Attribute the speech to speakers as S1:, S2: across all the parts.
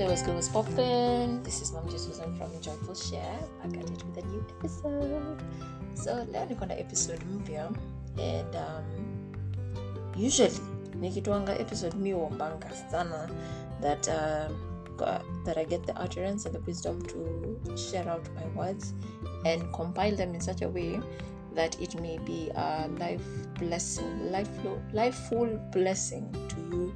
S1: Hello, good, what's poppin'? This is Mom Susan from Joyful Share back at it with a new episode. So leo niko na episode mpya and um, usually nikituanga episode mi huombanga sana that uh, that I get the utterance and the wisdom to share out my words and compile them in such a way that it may be a life blessing, life lifeful blessing to you,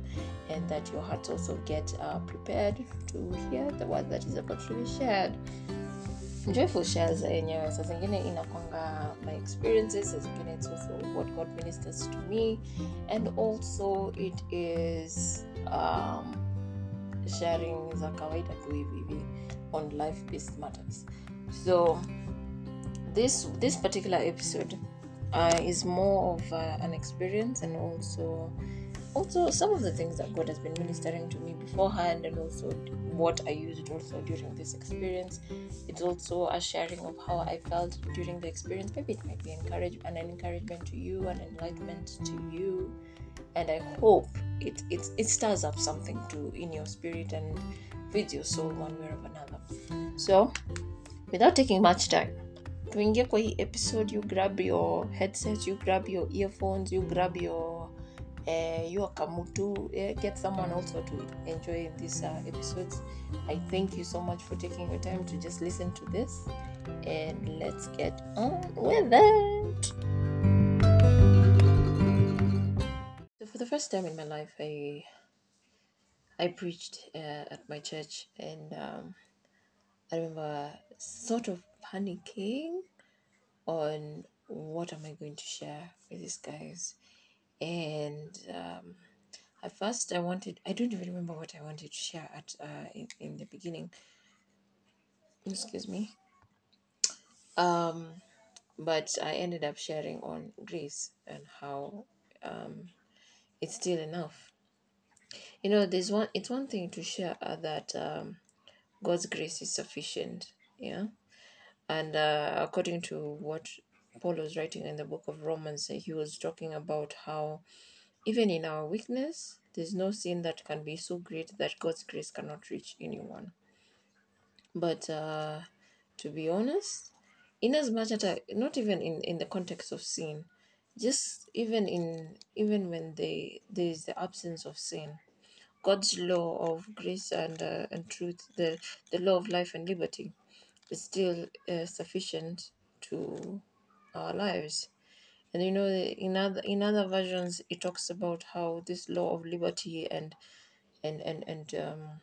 S1: and that your hearts also get uh, prepared to hear the word that is about to be shared. Joyful shares yenyewe saa zingine inakwanga my experiences, saa zingine it's also what God ministers to me, and also it is um, sharing za kawaida tu hivi on life based matters. So this this particular episode uh, is more of uh, an experience and also also some of the things that God has been ministering to me beforehand and also what I used also during this experience. It's also a sharing of how I felt during the experience. Maybe it might be encourage an encouragement to you, an enlightenment to you, and I hope it it, it stirs up something to in your spirit and feeds your soul one way or another. So without taking much time tuingie kwa hii episode you grab your headset you grab your earphones you grab your uh, your kamutu. Uh, get someone also to enjoy these uh, episodes. I thank you so much for taking your time to just listen to this. And let's get on with it. So for the first time in my life i i preached uh, at my church. And um, i remember sort of panicking on what am I going to share with these guys. And um, at first, I wanted, I don't even remember what I wanted to share at uh, in, in the beginning. Excuse me. Um, but I ended up sharing on grace and how um, it's still enough. You know, there's one, it's one thing to share uh, that um, God's grace is sufficient. Yeah. And uh, according to what Paul was writing in the book of Romans, he was talking about how even in our weakness, there's no sin that can be so great that God's grace cannot reach anyone. But uh, to be honest, in as much as not even in, in the context of sin, just even in even when they there is the absence of sin, God's law of grace and uh, and truth, the the law of life and liberty, still uh, sufficient to our lives. And you know, in other in other versions, it talks about how this law of liberty and and and and um,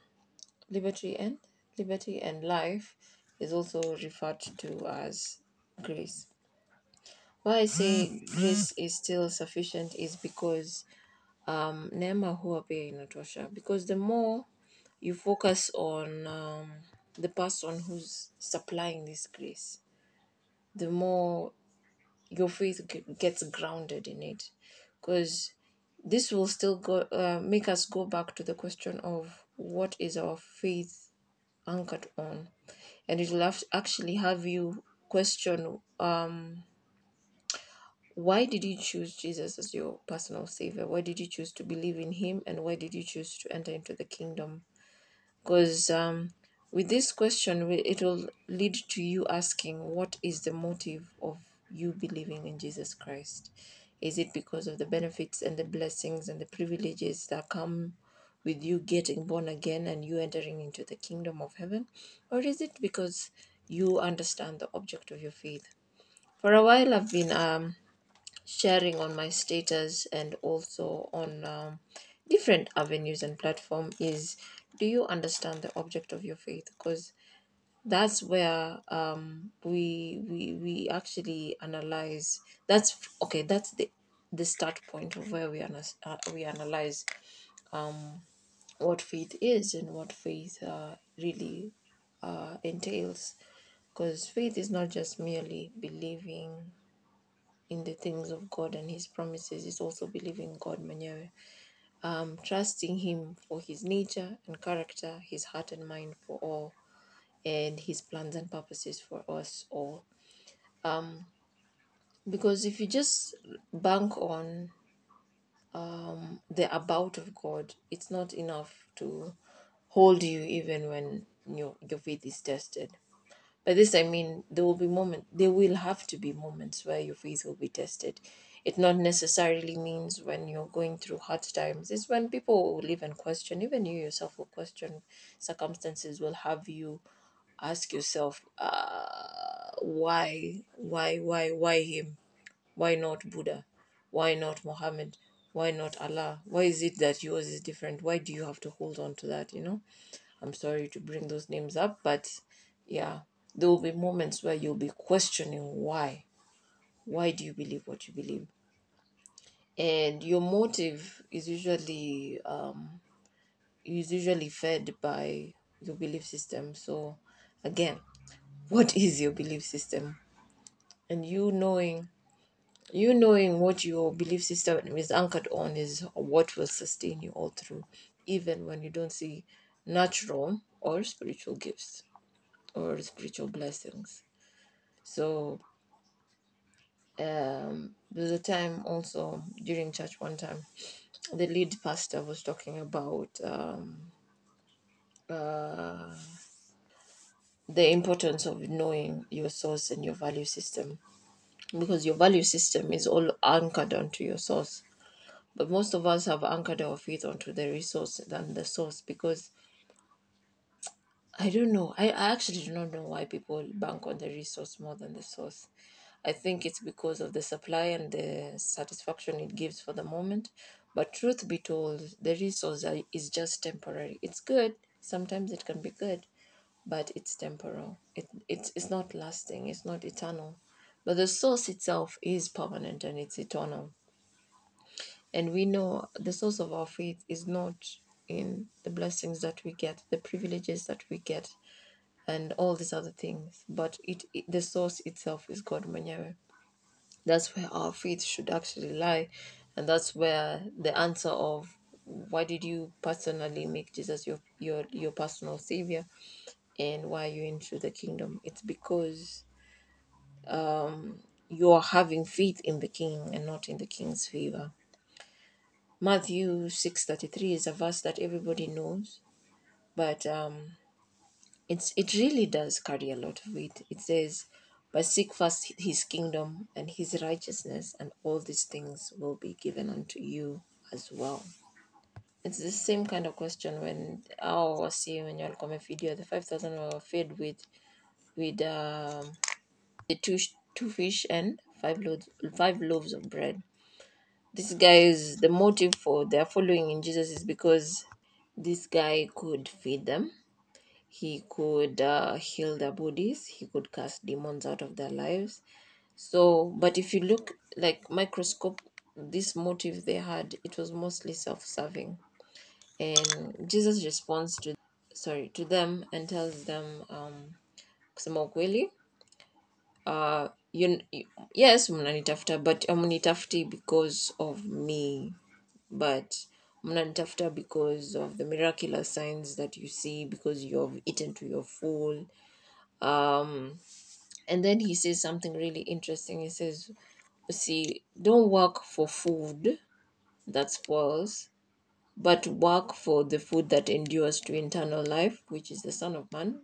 S1: liberty and liberty and life is also referred to as grace. Why I say grace is still sufficient is because um, neema huwa pia inatosha. Because the more you focus on um, the person who's supplying this grace, the more your faith gets grounded in it. Because this will still go uh, make us go back to the question of what is our faith anchored on? And it will have actually have you question um why did you choose jesus as your personal savior? Why did you choose to believe in him? And why did you choose to enter into the kingdom? Because um, with this question it will lead to you asking what is the motive of you believing in jesus christ? Is it because of the benefits and the blessings and the privileges that come with you getting born again and you entering into the kingdom of heaven? Or is it because you understand the object of your faith? For a while i've been um, sharing on my status and also on um, different avenues and platform is do you understand the object of your faith? Because that's where um we we we actually analyze that's okay that's the the start point of where we uh, we analyze um what faith is and what faith uh, really uh, entails. Because faith is not just merely believing in the things of God and His promises it's also believing God mwenyewe, um, trusting Him for His nature and character, His heart and mind for all, and His plans and purposes for us all. Um, because if you just bank on um, the about of God, it's not enough to hold you even when your your faith is tested. By this I mean there will be moment there will have to be moments where your faith will be tested. It not necessarily means when you're going through hard times. It's when people will even question, even you yourself will question. Circumstances will have you ask yourself, uh, why, why, why, why him? Why not Buddha? Why not Muhammad? Why not Allah? Why is it that yours is different? Why do you have to hold on to that? You know, I'm sorry to bring those names up, but yeah, there will be moments where you'll be questioning why. Why do you believe what you believe? And your motive is usually um, is usually fed by your belief system. So again, what is your belief system? And you knowing you knowing what your belief system is anchored on is what will sustain you all through, even when you don't see natural or spiritual gifts or spiritual blessings. So um there's a time also during church one time the lead pastor was talking about um uh the importance of knowing your source and your value system. Because your value system is all anchored onto your source. But most of us have anchored our faith onto the resource than the source because i don't know. I, I actually do not know why people bank on the resource more than the source i think it's because of the supply and the satisfaction it gives for the moment but truth be told the resource is just temporary it's good sometimes it can be good but it's temporal. It, it's, it's not lasting, it's not eternal. But the source itself is permanent and it's eternal. And we know the source of our faith is not in the blessings that we get, the privileges that we get, and all these other things, but it, it the source itself is God Mwenyewe. That's where our faith should actually lie. And that's where the answer of why did you personally make Jesus your your your personal savior and why you're into the kingdom. It's because um, you're having faith in the king and not in the king's favor. Matthew 6:33 is a verse that everybody knows, but um, it's it really does carry a lot of weight. It says, "But seek first his kingdom and his righteousness, and all these things will be given unto you as well." It's the same kind of question when our wasi when you're come video the five thousand were fed with with um the two two fish and five loaves five loaves of bread. This guys the motive for their following in Jesus is because this guy could feed them. He could uh, heal their bodies. He could cast demons out of their lives. So, but if you look like microscope, this motive they had, it was mostly self-serving. And Jesus responds to sorry to them and tells them, um, kusema ukweli, uh you, yes mnanitafuta but mnitafuti because of me but mnanitafuta because of the miraculous signs that you see because you have eaten to your full. Um and then he says something really interesting. He says see don't work for food that spoils but work for the food that endures to eternal life which is the son of man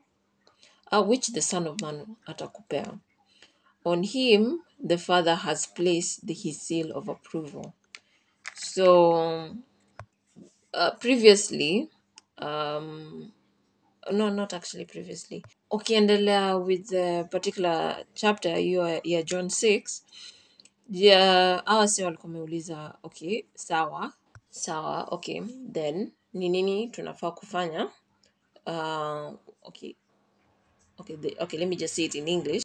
S1: uh, which the son of man atakupea. On him, the Father has placed the, his seal of approval. So, uh, previously, um, no, not actually previously. Ukiendelea with the particular chapter hiyo ya John 6, ya hawa si walikuwa wameuliza okay, sawa sawa, okay, then ni nini tunafaa kufanya? Uh, okay, okay, the, okay, let me just say it in English.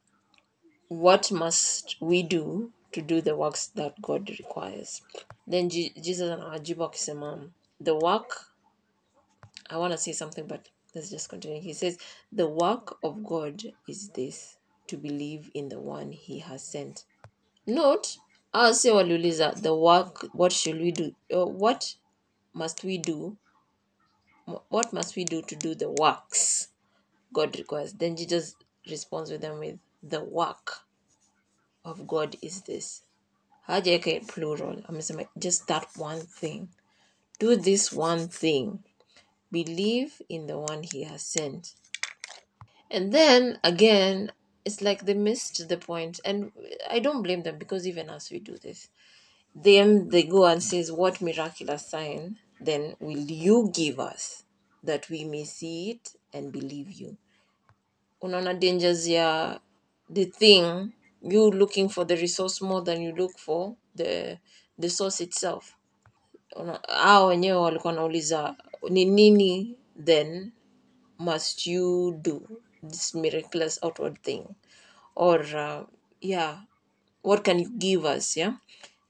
S1: What must we do to do the works that God requires? Then Jesus anawajibu akisema, the work, I want to say something, but let's just continue. He says, the work of God is this, to believe in the one he has sent. Note, say waliuliza, the work, what should we do? Uh, what must we do? What must we do to do the works God requires? Then Jesus responds with them with, the work of God is this. Hajaweka plural. Amesema just that one thing. Do this one thing. believe in the one he has sent. And then again, it's like they missed the point, and I don't blame them because even as we do this. Then they go and says, "What miraculous sign then will you give us that we may see it and believe you?" Unaona dangers ya the thing you looking for the resource more than you look for the the source itself. Hao wenyewe walikuwa wanauliza ni nini then must you do this miraculous outward thing? Or uh, yeah what can you give us yeah?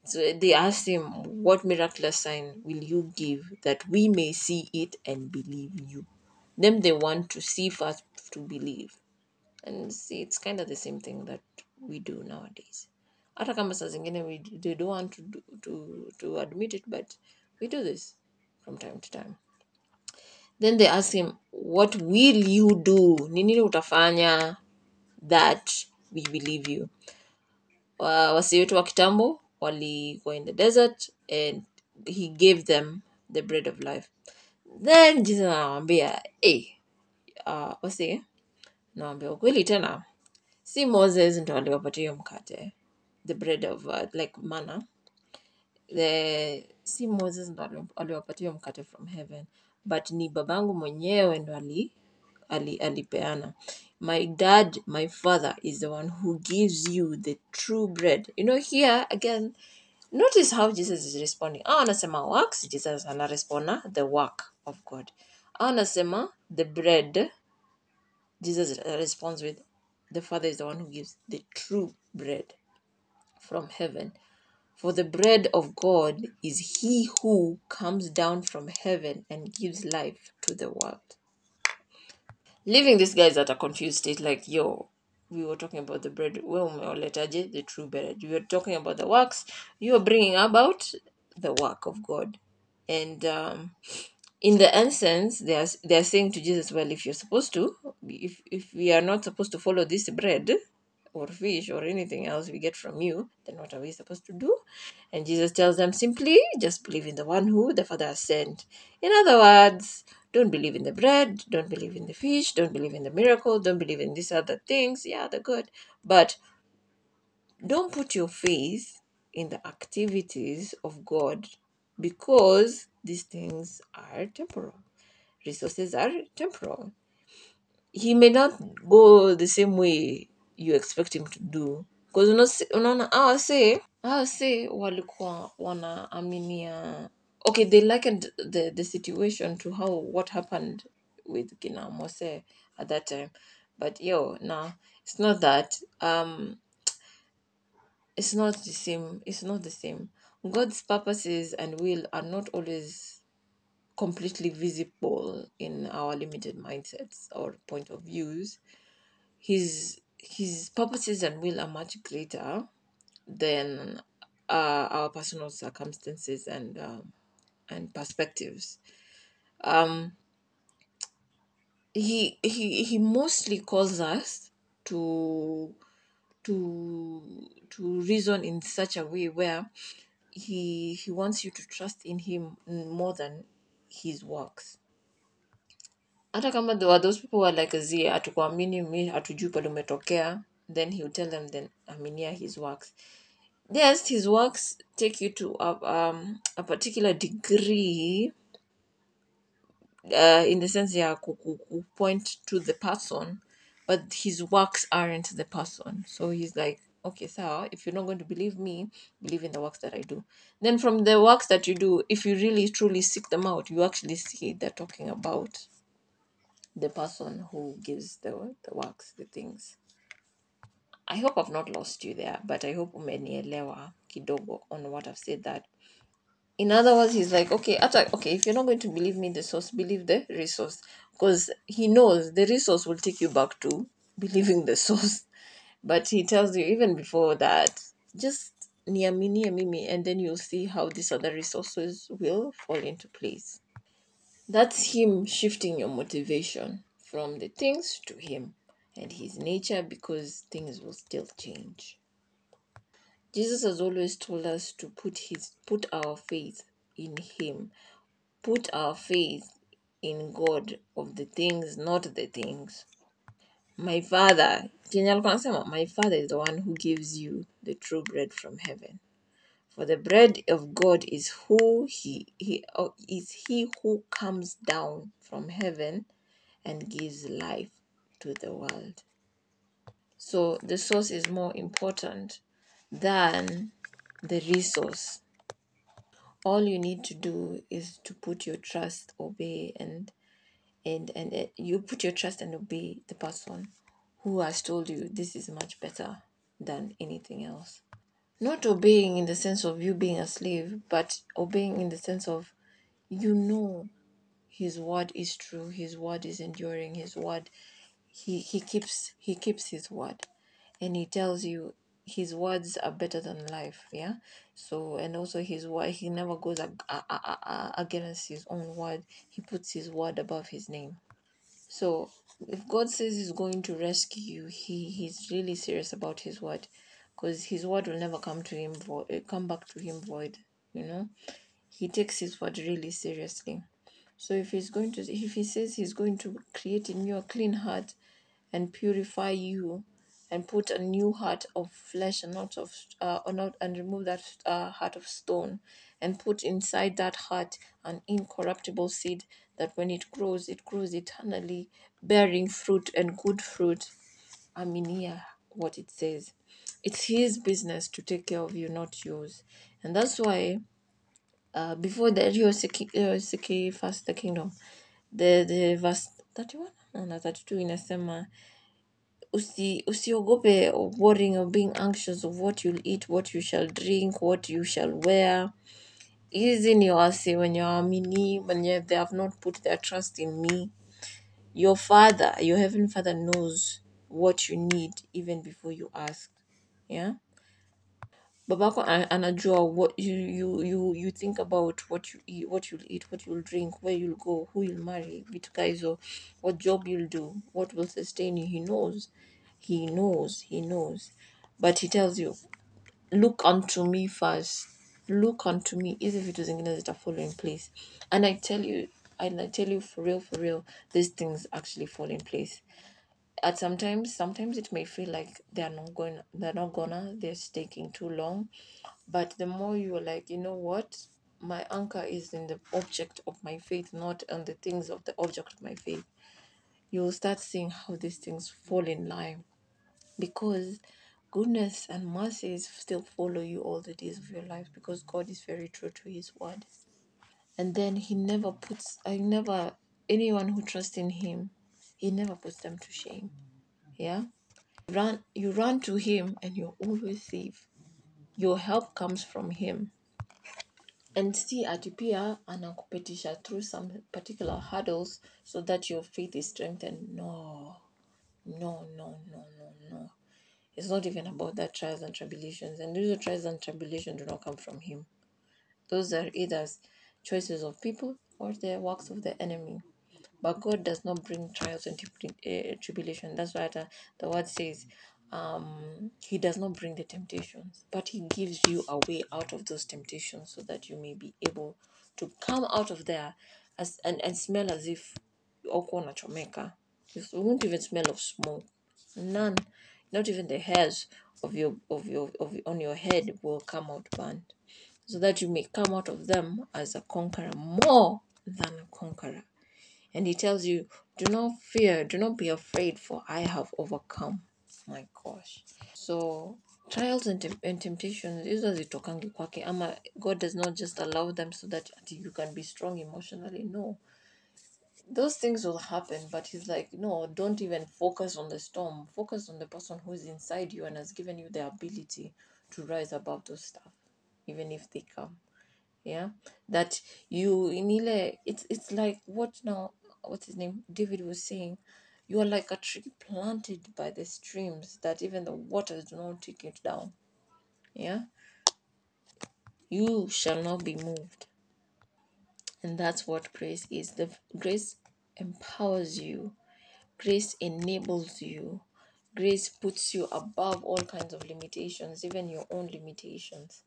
S1: So they asked him what miraculous sign will you give that we may see it and believe you? Them they want to see first to believe. And see it's kind of the same thing that we do nowadays hata kama saa zingine we they don't want to, to to admit it but we do this from time to time. Then they ask him what will you do? Ni nini utafanya that we believe you? Uh, wasi wetu wa kitambo walikuwa in the desert and he gave them the bread of life. Then jesus anawambia hey, uh, wasi nawambia ukweli tena. Si moses ndo aliwapatia mkate the bread of uh, like manna. The si moses ndo ali- aliwapatia mkate from heaven but ni babangu mwenyewe ndo ali, ali, alipeana. My dad my father is the one who gives you the true bread. You know here again notice how jesus is responding. Au anasema works jesus anaresponda the work of god. Au anasema the bread jesus responds with the father is the one who gives the true bread from heaven. For the bread of god is he who comes down from heaven and gives life to the world. Leaving these guys at a confused state like yo we were talking about the bread we umeoletaje the true bread. We were talking about the works. You are bringing about the work of god. And um, in the essence they are they are saying to jesus well if you're supposed to if if we are not supposed to follow this bread or fish or anything else we get from you then what are we supposed to do and jesus tells them simply just believe in the one who the father has sent in other words don't believe in the bread don't believe in the fish don't believe in the miracle don't believe in these other things yeah they're good but don't put your faith in the activities of God because these things are temporal. Resources are temporal. He may not go the same way you expect him to do. Because unaona hawa say hawa say walikuwa wanaaminia. Okay they likened the, the situation to how what happened with kina Mose at that time. But yo nah it's not that um it's not the same it's not the same. God's purposes and will are not always completely visible in our limited mindsets or point of views. His his purposes and will are much greater than uh, our personal circumstances and um, and perspectives. Um he he he mostly calls us to to to reason in such a way where he he wants you to trust in him more than his works hata kama there were those people who are like zi hatukuamini mi hatujui pale umetokea. Then he tell them then aminia his works. Yes his works take you to a, um, a particular degree uh, in the sense ya point to the person but his works aren't the person. So he's like okay so if you're not going to believe me believe in the works that i do. Then from the works that you do if you really truly seek them out you actually see they're talking about the person who gives the the works the things. I hope i've not lost you there but i hope umenielewa kidogo on what i've said that. In other words he's like okay ata, okay if you're not going to believe me the source believe the resource. Because he knows the resource will take you back to believing the source. But he tells you even before that just niaminie mimi and then you'll see how these other resources will fall into place that's him shifting your motivation from the things to him and his nature because things will still change jesus has always told us to put his put our faith in him put our faith in God of the things, not the things. My father, my father is the one who gives you the true bread from heaven. For the bread of God is who he, he oh, is he who comes down from heaven and gives life to the world. So the source is more important than the resource. All you need to do is to put your trust, obey, and and and uh, you put your trust and obey the person who has told you this is much better than anything else. Not obeying in the sense of you being a slave, but obeying in the sense of you know his word is true, his word is enduring, his word he he keeps he keeps his word. And he tells you his words are better than life yeah? So and also his word he never goes ag- a- a- against his own word. He puts his word above his name. So if god says he's going to rescue you he he's really serious about his word because his word will never come to him void come back to him void you know? He takes his word really seriously. So if he's going to if he says he's going to create in you a clean heart and purify you and put a new heart of flesh and not of uh, or not and remove that uh, heart of stone and put inside that heart an incorruptible seed that when it grows it grows eternally bearing fruit and good fruit. I mean what it says it's his business to take care of you not yours and that's why uh, before uh, seeking first the kingdom the the verse 31 na 32 in inasema usi, usiogope of worrying or being anxious of what you'll eat, what you shall drink, what you shall wear. is in your Hizi ni wasi wenye waamini, wenye they have not put their trust in me. Your father, your heavenly father knows what you need even before you ask. Yeah? babako anajua what you, you, you, you think about what you eat, what you'll eat, what you'll drink, where you'll go, who you'll marry, vitu ka what job you'll do, what will sustain you. He knows. He knows. He knows. But he tells you, look unto me first. Look unto me. Hizi vitu zingine zita follow in place. And I tell you, and I tell you for real, for real, these things actually fall in place at sometimes sometimes it may feel like they're not going they're not gonna they're taking too long. But the more you're like you know what? My anchor is in the object of my faith not on the things of the object of my faith. You'll start seeing how these things fall in line. Because goodness and mercies still follow you all the days of your life because god is very true to his word. And then he never puts i never anyone who trusts in him he never puts them to shame. Yeah? Run you run to him and you're always safe your help comes from him. And see ati pia anakupitisha through some particular hurdles so that your faith is strengthened. No. No no no no no. It's not even about that trials and tribulations. And those trials and tribulations do not come from him. Those are either choices of people or the works of the enemy but God does not bring trials and uh, tribulation. That's why the, the word says, um, He does not bring the temptations, but He gives you a way out of those temptations so that you may be able to come out of there as and, and smell as if uko unachomeka. You won't even smell of smoke. None. Not even the hairs of your of your of on your head will come out burnt, so that you may come out of them as a conqueror, more than a conqueror. And he tells you, Do not fear, do not be afraid, for I have overcome. My gosh. So trials and, tem- and temptations hizo hazitokangi kwake ama god does not just allow them so that you can be strong emotionally. No. Those things will happen but he's like no don't even focus on the storm. Focus on the person who's inside you and has given you the ability to rise above those stuff even if they come. Yeah? That you in it's it's like what now what's his name? David was saying you are like a tree planted by the streams that even the waters do not take it down. Yeah? You shall not be moved. And that's what grace is. The grace empowers you. Grace enables you. Grace puts you above all kinds of limitations even your own limitations.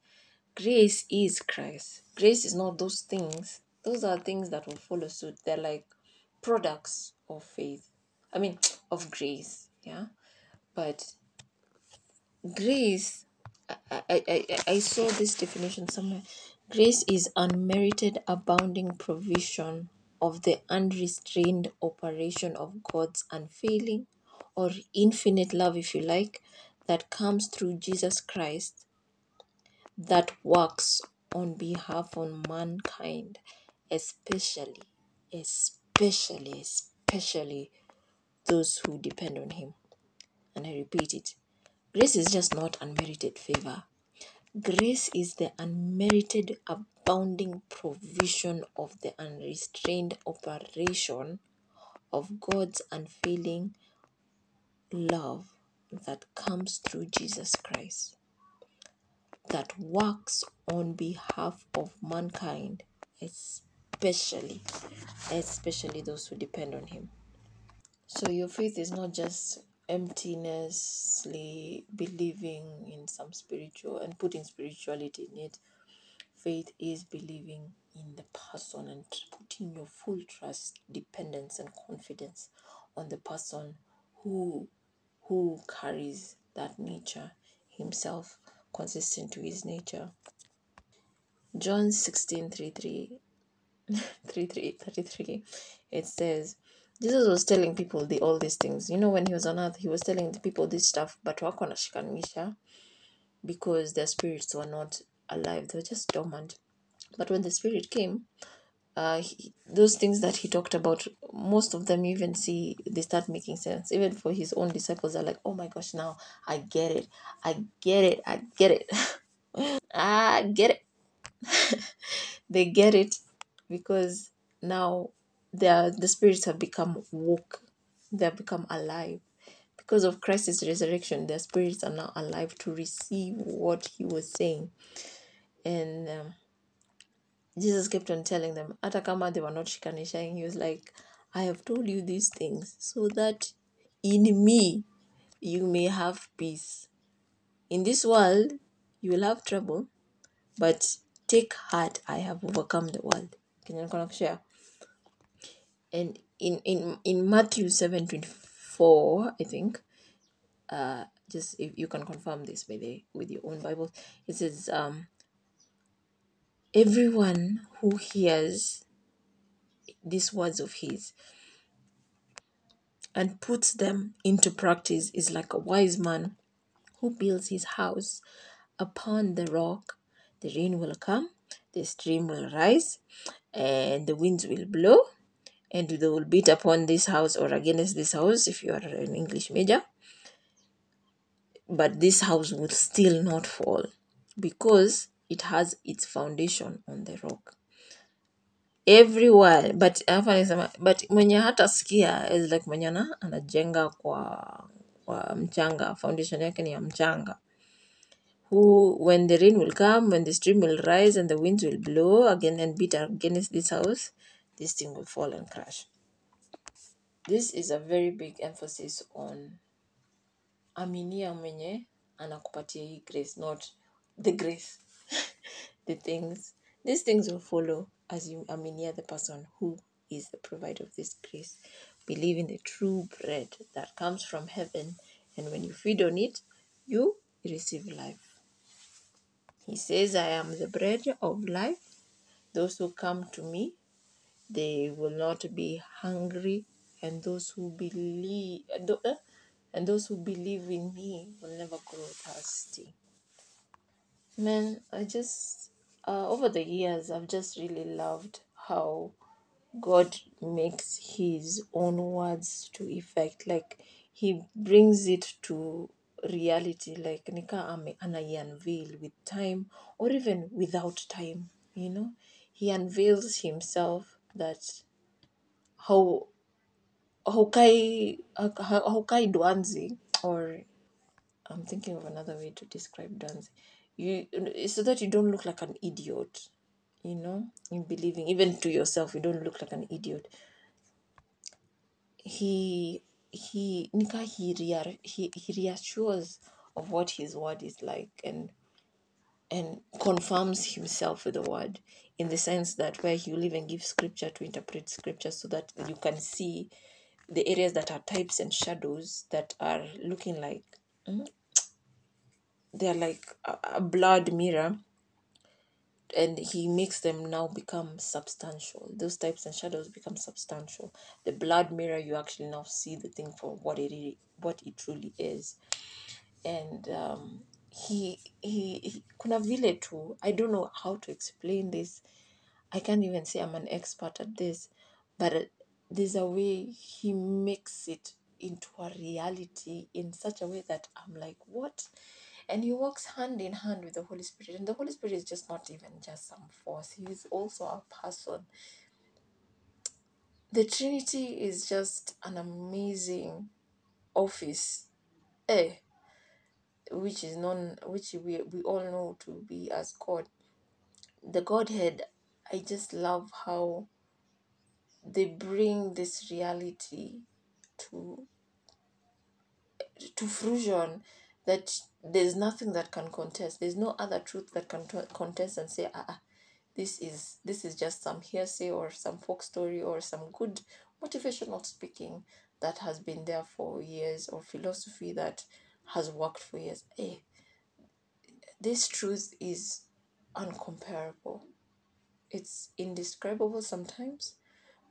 S1: Grace is Christ. Grace is not those things. Those are things that will follow suit. They're like products of faith. I mean, of grace. Yeah. But grace, I, I, I, I saw this definition somewhere. Grace is unmerited, abounding provision of the unrestrained operation of God's unfailing or infinite love, if you like, that comes through Jesus Christ that works on behalf of mankind, especially, especially, especially especially those who depend on Him. And I repeat it grace is just not unmerited favor. Grace is the unmerited, abounding provision of the unrestrained operation of God's unfailing love that comes through Jesus Christ, that works on behalf of mankind, especially, especially those who depend on Him. So your faith is not just emptinessly believing in some spiritual and putting spirituality in it. Faith is believing in the person and putting your full trust, dependence, and confidence on the person who who carries that nature himself, consistent to his nature. John 16 33 33 33 it says jesus was telling people the all these things. You know when he was on earth he was telling the people this stuff but wako because their spirits were not alive. They were just dormant. But when the spirit came uh he, those things that he talked about most of them even see they start making sense. Even for his own disciples are like oh my gosh now i get it. I get it. I get it. I get it. They get it because now their the spirits have become woke. They have become alive. Because of christ's resurrection their spirits are now alive to receive what he was saying. And um, jesus kept on telling them hata kama they were not shikanishaing he was like i have told you these things so that in me you may have peace. In this world you will have trouble but take heart i have overcome the world can you kind share and in in in matthew 7 24 i think uh just if you can confirm this by the with your own bible it says um everyone who hears these words of his and puts them into practice is like a wise man who builds his house upon the rock. The rain will come the stream will rise and the winds will blow and they will beat upon this house or against this house if you are an english major. But this house will still not fall because it has its foundation on the rock. Everywhere but hapa nisema but mwenye hata sikia is like mwenye ana- anajenga kwa kwa mchanga foundation yake ni ya mchanga who when the rain will come when the stream will rise and the winds will blow again and beat against this house this thing will fall and crash. This is a very big emphasis on aminia mwenye anakupatia grace not the grace the things. These things will follow as you aminia the person who is the provider of this grace. Believe in the true bread that comes from heaven and when you feed on it you receive life he says i am the bread of life. Those who come to me they will not be hungry and those who believe and those who believe in me will never grow thirsty. Man i just uh, over the years i've just really loved how god makes his own words to effect. Like he brings it to reality like nika ame unveil with time or even without time you know? He unveils himself that how haukai ha- haukai dwanzi or i'm thinking of another way to describe dwanzi. You so that you don't look like an idiot you know in believing even to yourself you don't look like an idiot. He he nika he, rea- he he reassures of what his word is like and and confirms himself with the word in the sense that where he will even give scripture to interpret scripture so that you can see the areas that are types and shadows that are looking like mm, they're like a, a blood mirror and he makes them now become substantial. Those types and shadows become substantial. The blood mirror you actually now see the thing for what it what it truly is. And um he, he he kuna vile i don't know how to explain this. I can't even say i'm an expert at this but there's a way he makes it into a reality in such a way that i'm like what and he walks hand in hand with the holy spirit. And the holy spirit is just not even just some force. He is also a person. The trinity is just an amazing office eh? Which is known which we, we all know to be as god. The godhead i just love how they bring this reality to to fruition that there's nothing that can contest. There's no other truth that can contest and say ah, ah, this is this is just some hearsay or some folk story or some good motivational speaking that has been there for years or philosophy that has worked for years. Eh, this truth is uncomparable. It's indescribable sometimes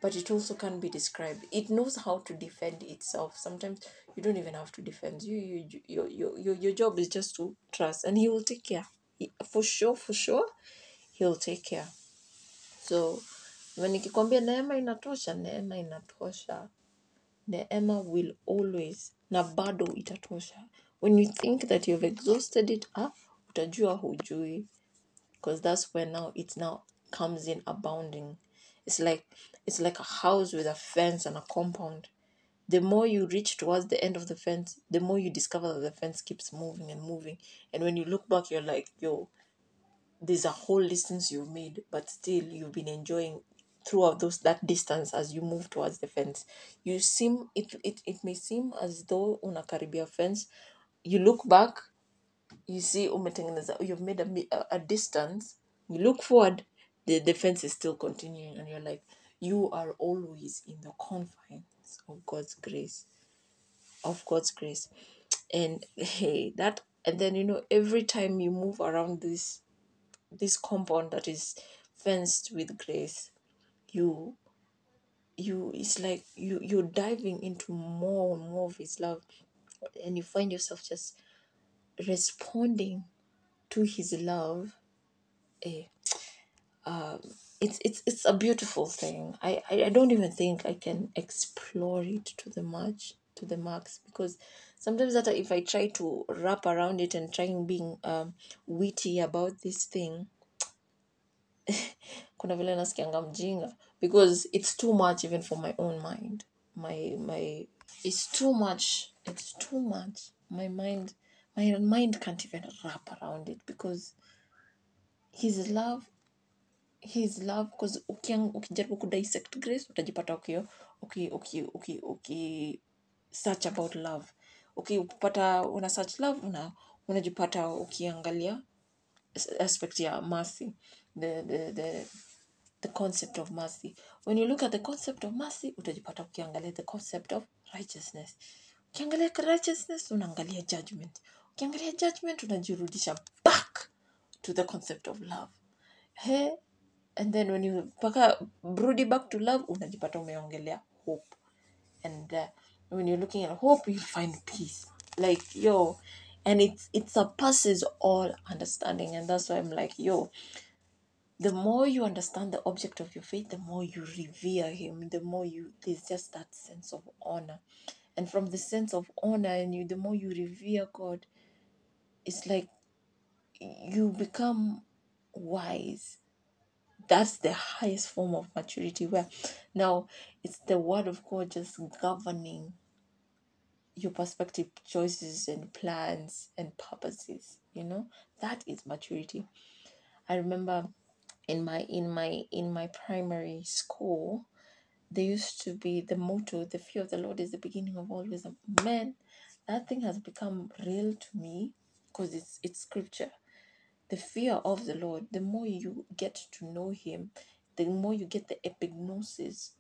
S1: but it also can be described. It knows how to defend itself. Sometimes you don't even have to defend you, you, you your, your, your, job is just to trust and he will take care. He- for sure for sure he'll take care. So nikikwambia neema inatosha neema inatosha. Neema will always na bado itatosha. When you think that you've exhausted it ah, utajua hujui. Because that's where now it now comes in abounding. It's like it's like a house with a fence and a compound the more you reach towards the end of the fence the more you discover that the fence keeps moving and moving and when you look back you're like yo there's a whole distance you've made, but still you've been enjoying throughout those that distance as you move towards the fence. You seem it it, it may seem as though on a Caribbean fence. You look back, you see oh, umetengeneza you've made a, a, a distance. You look forward, the, the fence is still continuing, and you're like, you are always in the confines of God's grace, of God's grace. And hey, that and then you know every time you move around this this compound that is fenced with grace you you it's like you you're diving into more and more of his love and you find yourself just responding to his love eh, um it's it's it's a beautiful thing. I, I i don't even think i can explore it to the much to the max because sometimes that if i try to wrap around it and trying being um witty about this thing kuna because it's too much even for my own mind. My my it's too much it's too much. My mind my mind can't even wrap around it because his love his love because ukijaribu kudissect grace utajipata ukio uki uki uki uki search about love ukipata una search love una unajipata ukiangalia aspect ya mercy the the the the concept of mercy. When you look at the concept of mercy, utajipata ukiangalia the concept of righteousness. Ukiangalia righteousness, unaangalia judgment. Ukiangalia judgment, unajirudisha back to the concept of love. He, and then when you paka brudi back to love, unajipata umeongelea hope. And uh, when you're looking at hope, you find peace. Like, yo, and it's it surpasses all understanding. And that's why I'm like, yo, the more you understand the object of your faith, the more you revere him, the more you there's just that sense of honor. And from the sense of honor and you the more you revere God, it's like you become wise. That's the highest form of maturity where now it's the word of God just governing your perspective choices and plans and purposes, you know? That is maturity. I remember in my in my in my primary school there used to be the motto the fear of the lord is the beginning of all wisdom man that thing has become real to me because it's it's scripture the fear of the Lord, the more you get to know Him, the more you get the epignosis.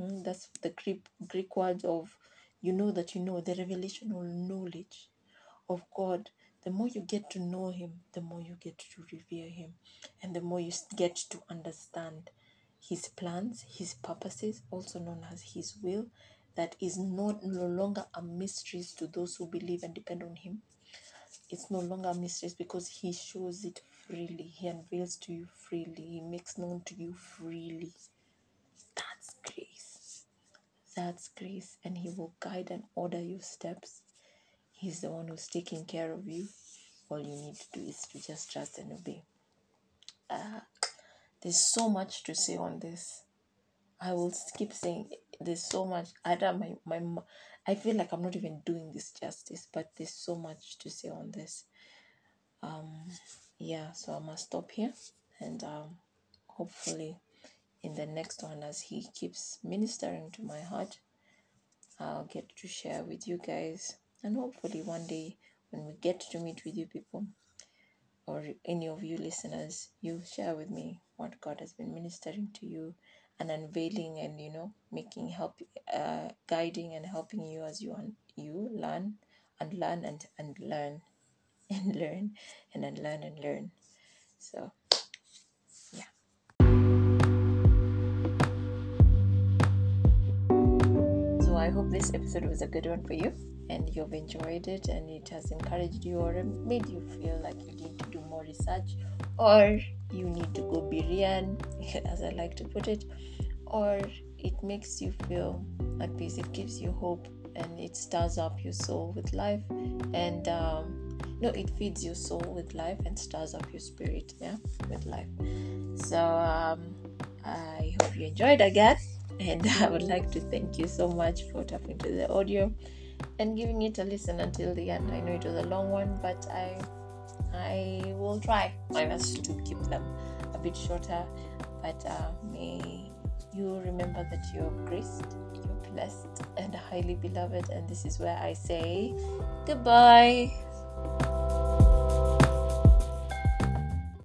S1: Mm, that's the Greek, Greek word of you know that you know, the revelational knowledge of God. The more you get to know Him, the more you get to revere Him, and the more you get to understand His plans, His purposes, also known as His will, that is not no longer a mystery to those who believe and depend on Him it's no longer a mystery because he shows it freely. He unveils to you freely. He makes known to you freely. That's grace. That's grace. And he will guide and order your steps. He's the one who's taking care of you. All you need to do is to just trust and obey. Uh, there's so much to say on this. I will keep saying there's so much. I don't my, my i feel like i'm not even doing this justice but there's so much to say on this. Um yeah so i must stop here and um hopefully in the next one as he keeps ministering to my heart i'll get to share with you guys and hopefully one day when we get to meet with you people or any of you listeners you share with me what god has been ministering to you and unveiling and you know making help uh, guiding and helping you as you un- you learn and learn and, and learn and learn and then learn and learn. So, yeah. So, I hope this episode was a good one for you and you've enjoyed it and it has encouraged you or made you feel like you need to do more research or you need to go Berean, as I like to put it, or it makes you feel at peace, it gives you hope and it stirs up your soul with life and um, no it feeds your soul with life and stirs up your spirit yeah with life. So um i hope you enjoyed again and i would like to thank you so much for tapping to the audio and giving it a listen until the end. I know it was a long one but i i will try my best to keep them a bit shorter but uh, may you remember that you're graced you're blessed and highly beloved and this is where i say goodbye